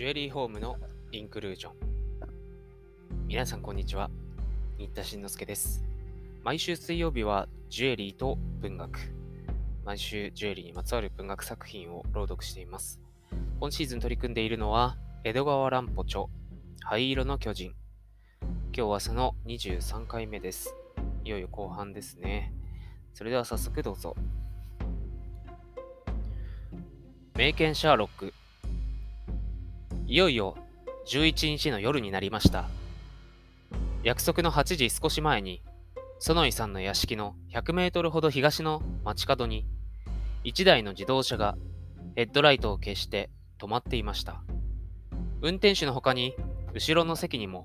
ジュエリーホームのインクルージョン。皆さんこんにちは。新田慎之介です。毎週水曜日はジュエリーと文学。毎週ジュエリーにまつわる文学作品を朗読しています。今シーズン取り組んでいるのは江戸川乱歩著灰色の巨人。今日はその23回目です。いよいよ後半ですね。それでは早速どうぞ。名犬シャーロック。いよいよ11日の夜になりました。約束の8時少し前に、園井さんの屋敷の100メートルほど東の街角に、1台の自動車がヘッドライトを消して止まっていました。運転手の他に、後ろの席にも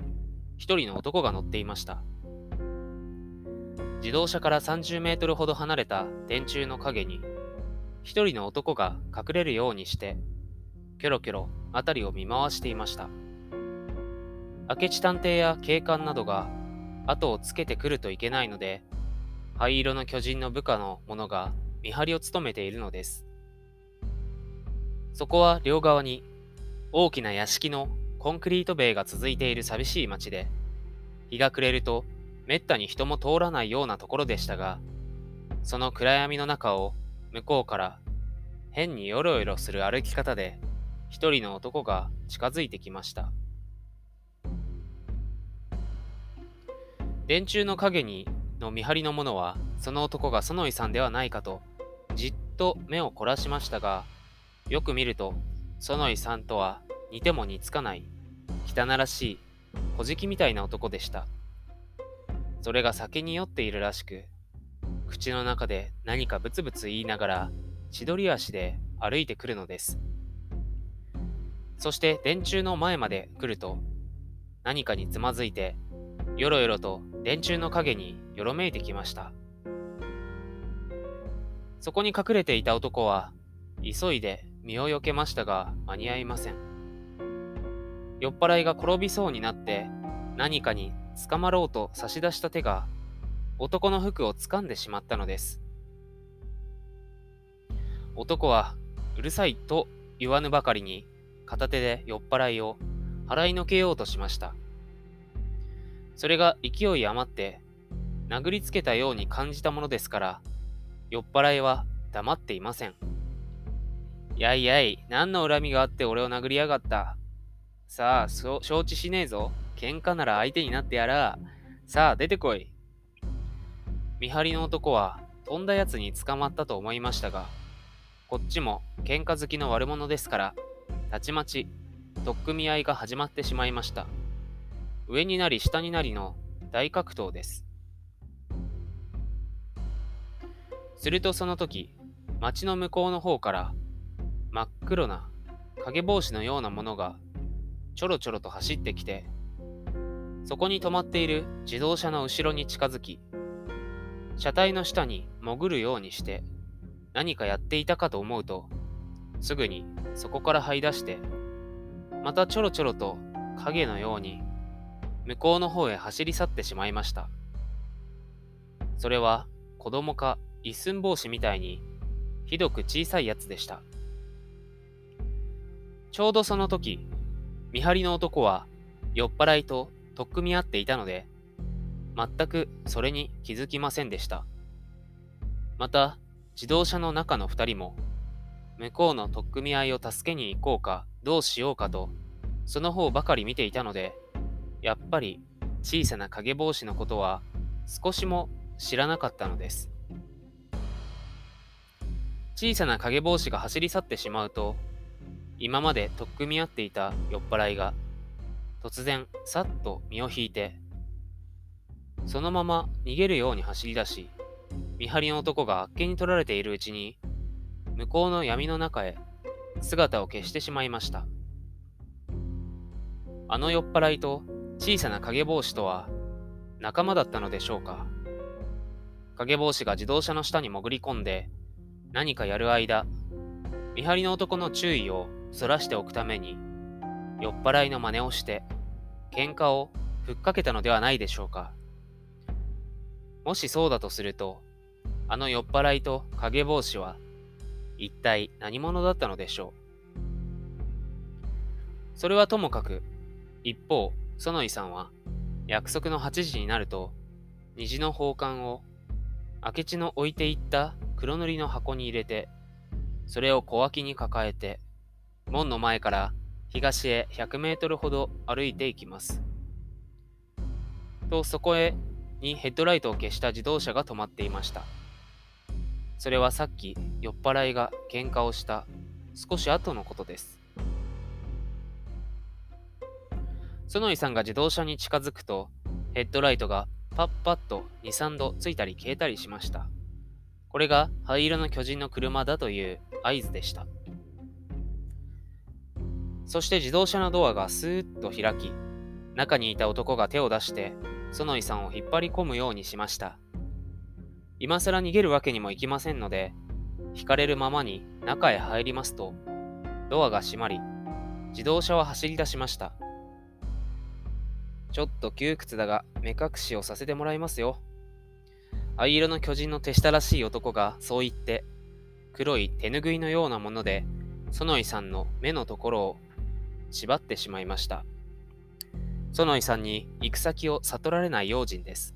1人の男が乗っていました。自動車から30メートルほど離れた電柱の影に、1人の男が隠れるようにして、キョロキョロ辺りを見回していました。明智探偵や警官などが後をつけてくるといけないので、灰色の巨人の部下の者が見張りを務めているのです。そこは両側に大きな屋敷のコンクリート塀が続いている寂しい町で、日が暮れるとめったに人も通らないようなところでしたが、その暗闇の中を向こうから変によろよろする歩き方で一人の男が近づいてきました。電柱の影にの見張りの者は、その男が園井さんではないかと、じっと目を凝らしましたが、よく見ると、園井さんとは似ても似つかない、汚らしい、小じきみたいな男でした。それが酒に酔っているらしく、口の中で何かブツブツ言いながら、千鳥足で歩いてくるのです。そして電柱の前まで来ると、何かにつまずいて、よろよろと電柱の影によろめいてきました。そこに隠れていた男は、急いで身をよけましたが間に合いません。酔っ払いが転びそうになって何かに捕まろうと差し出した手が男の服を掴んでしまったのです。男はうるさいと言わぬばかりに片手で酔っ払いを払いのけようとしました。それが勢い余って殴りつけたように感じたものですから、酔っ払いは黙っていません。やいやい、何の恨みがあって俺を殴りやがった。さあ、承知しねえぞ。喧嘩なら相手になってやら。さあ、出てこい。見張りの男は飛んだやつに捕まったと思いましたが、こっちも喧嘩好きの悪者ですから、たちまち取っ組み合いが始まってしまいました。上になり下になりの大格闘です。するとその時、町の向こうの方から真っ黒な影帽子のようなものがちょろちょろと走ってきて、そこに止まっている自動車の後ろに近づき、車体の下に潜るようにして何かやっていたかと思うと、すぐにそこから這い出して、またちょろちょろと影のように向こうの方へ走り去ってしまいました。それは子供か一寸法師みたいにひどく小さいやつでした。ちょうどその時、見張りの男は酔っ払いと取っ組み合っていたので、全くそれに気づきませんでした。また、自動車の中の二人も向こうの取っ組み合いを助けに行こうかどうしようかとその方ばかり見ていたのでやっぱり小さな影帽子のことは少しも知らなかったのです。小さな影帽子が走り去ってしまうと今まで取っ組み合っていた酔っ払いが突然さっと身を引いてそのまま逃げるように走り出し見張りの男があっけに取られているうちに向こうの闇の中へ姿を消してしまいました。あの酔っ払いと小さな影帽子とは仲間だったのでしょうか。影帽子が自動車の下に潜り込んで何かやる間、見張りの男の注意をそらしておくために酔っ払いの真似をして喧嘩をふっかけたのではないでしょうか。もしそうだとすると、あの酔っ払いと影帽子は一体何者だったのでしょう？それはともかく、一方、園井さんは、約束の8時になると、虹の宝冠を、明智の置いていった黒塗りの箱に入れて、それを小脇に抱えて、門の前から東へ100メートルほど歩いていきます。と、そこへにヘッドライトを消した自動車が止まっていました。それはさっき酔っ払いが喧嘩をした少し後のことです。園井さんが自動車に近づくと、ヘッドライトがパッパッと2、3度ついたり消えたりしました。これが灰色の巨人の車だという合図でした。そして自動車のドアがスーッと開き、中にいた男が手を出して園井さんを引っ張り込むようにしました。今更逃げるわけにもいきませんので、引かれるままに中へ入りますと、ドアが閉まり、自動車は走り出しました。ちょっと窮屈だが、目隠しをさせてもらいますよ。藍色の巨人の手下らしい男がそう言って、黒い手ぬぐいのようなもので、園井さんの目のところを縛ってしまいました。園井さんに行く先を悟られない用心です。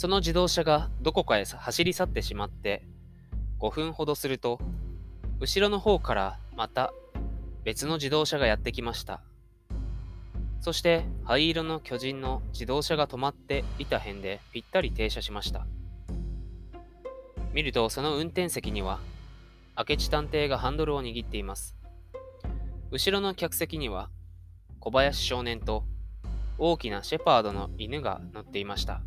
その自動車がどこかへ走り去ってしまって5分ほどすると後ろの方からまた別の自動車がやってきました。そして灰色の巨人の自動車が止まっていた辺でぴったり停車しました。見るとその運転席には明智探偵がハンドルを握っています。後ろの客席には小林少年と大きなシェパードの犬が乗っていました。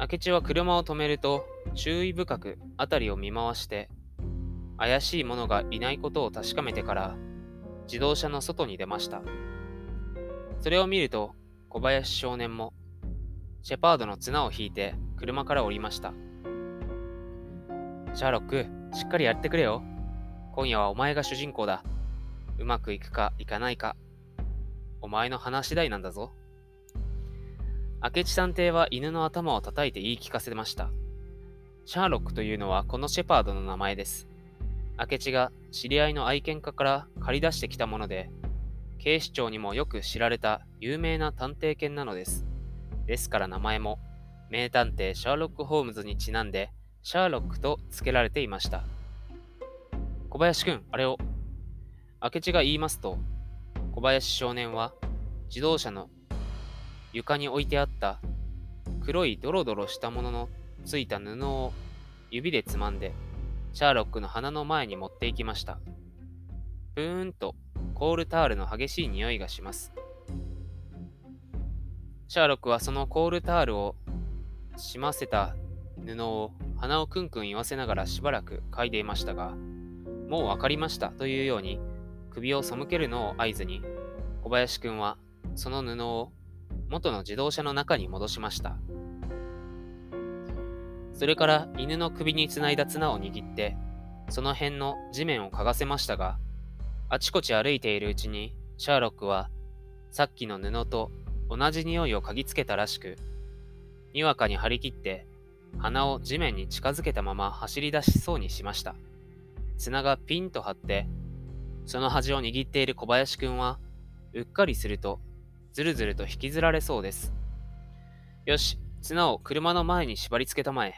明智は車を止めると注意深く辺りを見回して怪しい者がいないことを確かめてから自動車の外に出ました。それを見ると小林少年もシェパードの綱を引いて車から降りました。シャーロック、しっかりやってくれよ。今夜はお前が主人公だ。うまくいくかいかないか、お前の話次第なんだぞ。明智探偵は犬の頭を叩いて言い聞かせました。シャーロックというのはこのシェパードの名前です。明智が知り合いの愛犬家から借り出してきたもので、警視庁にもよく知られた有名な探偵犬なのです。ですから名前も、名探偵シャーロック・ホームズにちなんで、シャーロックと付けられていました。小林くん、あれを。明智が言いますと、小林少年は自動車の床に置いてあった黒いドロドロしたもののついた布を指でつまんで、シャーロックの鼻の前に持っていきました。ぷーんとコールタールの激しい匂いがします。シャーロックはそのコールタールをしませた布を鼻をくんくん言わせながらしばらく嗅いでいましたが、もう分かりましたというように首を背けるのを合図に、小林くんはその布を元の自動車の中に戻しました。それから犬の首につないだ綱を握って、その辺の地面を嗅がせましたが、あちこち歩いているうちに、シャーロックは、さっきの布と同じ匂いを嗅ぎつけたらしく、にわかに張り切って、鼻を地面に近づけたまま走り出しそうにしました。綱がピンと張って、その端を握っている小林くんは、うっかりすると、ずるずると引きずられそうです。よし、綱を車の前に縛り付けたまえ。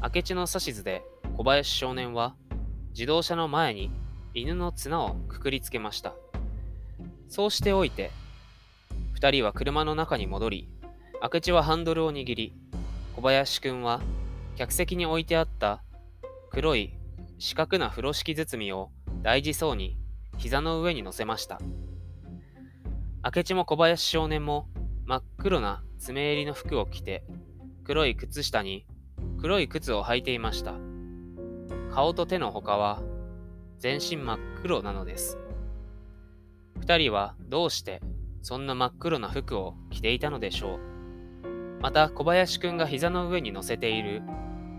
明智の指図で小林少年は、自動車の前に犬の綱をくくりつけました。そうしておいて、二人は車の中に戻り、明智はハンドルを握り、小林くんは客席に置いてあった黒い四角な風呂敷包みを大事そうに膝の上に乗せました。明智も小林少年も真っ黒な爪襟の服を着て、黒い靴下に黒い靴を履いていました。顔と手の他は全身真っ黒なのです。二人はどうしてそんな真っ黒な服を着ていたのでしょう。また小林くんが膝の上に乗せている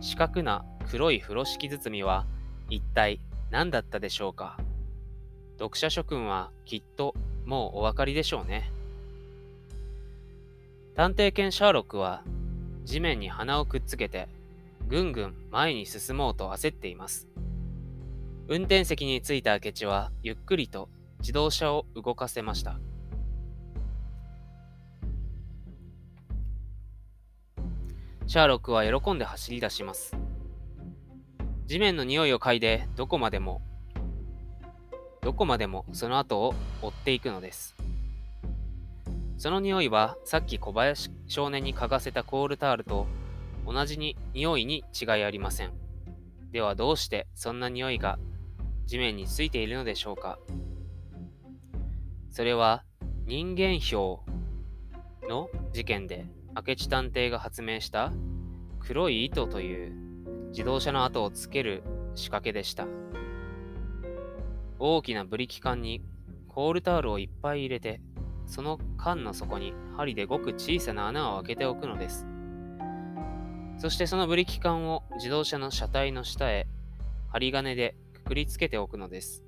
四角な黒い風呂敷包みは一体何だったでしょうか読者諸君はきっともうお分かりでしょうね。探偵犬シャーロックは地面に鼻をくっつけてぐんぐん前に進もうと焦っています。運転席に着いた明智はゆっくりと自動車を動かせました。シャーロックは喜んで走り出します。地面の匂いを嗅いでどこまでも、どこまでもその後を追っていくのです。その匂いはさっき小林少年に嗅がせたコールタールと同じに匂いに違いありません。ではどうしてそんな匂いが地面についているのでしょうかそれは人間票の事件で明智探偵が発明した黒い糸という自動車の跡をつける仕掛けでした。大きなブリキ缶にコールタオルをいっぱい入れて、その缶の底に針でごく小さな穴を開けておくのです。そしてそのブリキ缶を自動車の車体の下へ針金でくくりつけておくのです。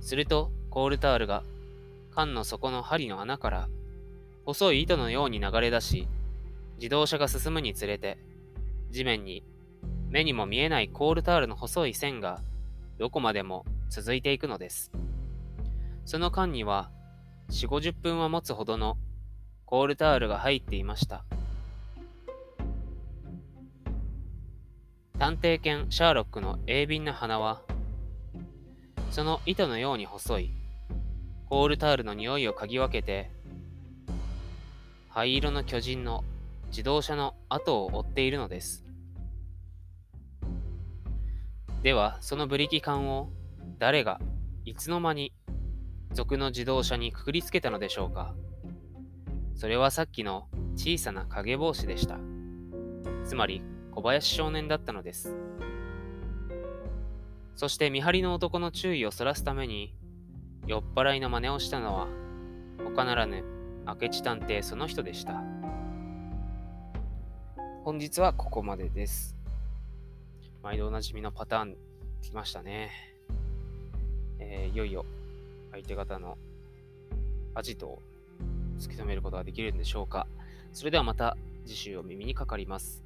すると、コールタオルが缶の底の針の穴から細い糸のように流れ出し、自動車が進むにつれて、地面に目にも見えないコールタールの細い線がどこまでも続いていくのです。その間には4、50分は持つほどのコールタールが入っていました。探偵犬シャーロックの鋭敏な鼻は、その糸のように細いコールタールの匂いを嗅ぎ分けて灰色の巨人の自動車の後を追っているのです。では、そのブリキ缶を誰がいつの間に族の自動車にくくりつけたのでしょうか？それはさっきの小さな影帽子でした。つまり小林少年だったのです。そして見張りの男の注意をそらすために酔っ払いの真似をしたのは他ならぬ明智探偵その人でした。本日はここまでです。毎度おなじみのパターン来ましたね。えー、いよいよ相手方のアジトを突き止めることができるんでしょうか。それではまた次週お耳にかかります。